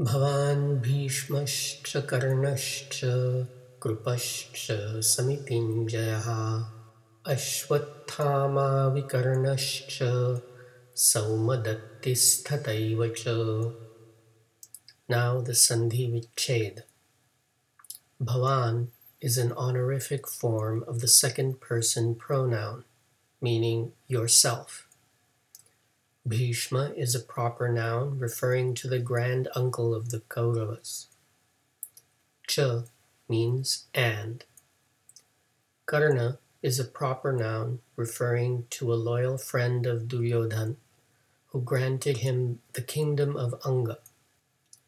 भवान् भीष्मश्च कर्णश्च कृपश्च समितिं अश्वत्थामाविकर्णश्च सौमदत्तिस्तथैव च Now the Sandhi Vichhed. Bhavan is an honorific form of the second person pronoun, meaning yourself. Bhishma is a proper noun referring to the grand uncle of the Kauravas. Cha means and. Karna is a proper noun referring to a loyal friend of Duryodhan who granted him the kingdom of Anga.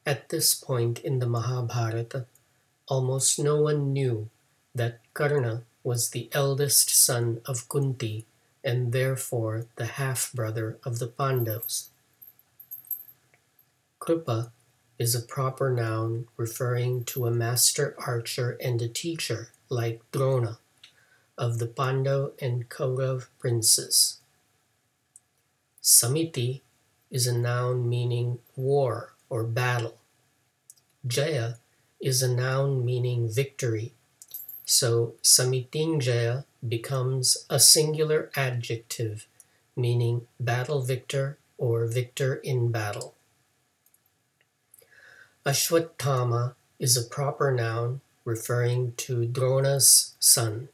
At this point in the Mahabharata, almost no one knew that Karna was the eldest son of Kunti and therefore the half brother of the Pandavas. Kripa is a proper noun referring to a master archer and a teacher like Drona of the Pandav and Kaurav princes. Samiti is a noun meaning war or battle. Jaya is a noun meaning victory so Samitinjaya becomes a singular adjective meaning battle victor or victor in battle. Ashwatthama is a proper noun referring to Drona's son.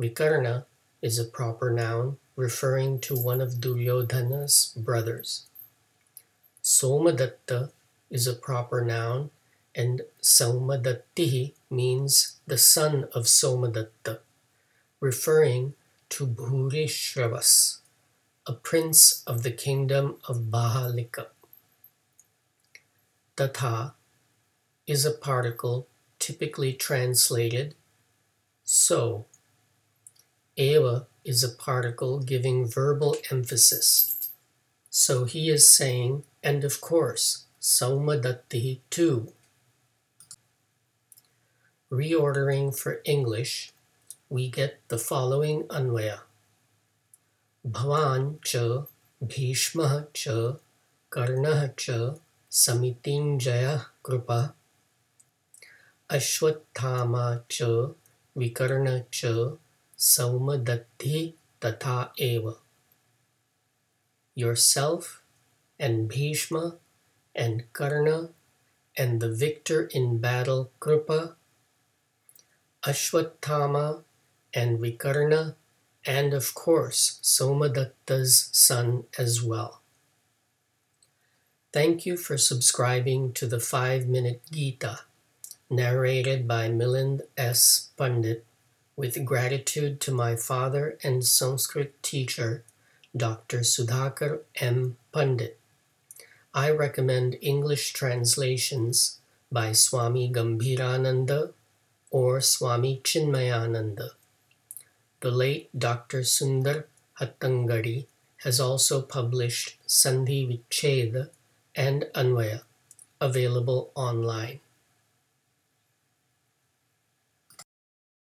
Vikarna is a proper noun referring to one of Duryodhana's brothers. Somadatta is a proper noun and Saumadatti means the son of Somadatta, referring to Bhurishravas, a prince of the kingdom of Bahalika. Tatha is a particle typically translated so. Eva is a particle giving verbal emphasis. So he is saying, and of course, Saumadatti too. Reordering for English, we get the following Anvaya. Bhavan cha Bhishma cha Karna cha Samitinjaya Krupa Ashwatthama cha Vikarna cha Saumadatti Tatha Eva. Yourself and Bhishma and Karna and the victor in battle Krupa Ashwatthama and Vikarna, and of course Somadatta's son as well. Thank you for subscribing to the 5 Minute Gita, narrated by Milind S. Pandit, with gratitude to my father and Sanskrit teacher, Dr. Sudhakar M. Pandit. I recommend English translations by Swami Gambhirananda or Swami Chinmayananda. The late Dr. Sundar Hattangadi has also published Sandhi Vicheda and Anvaya, available online.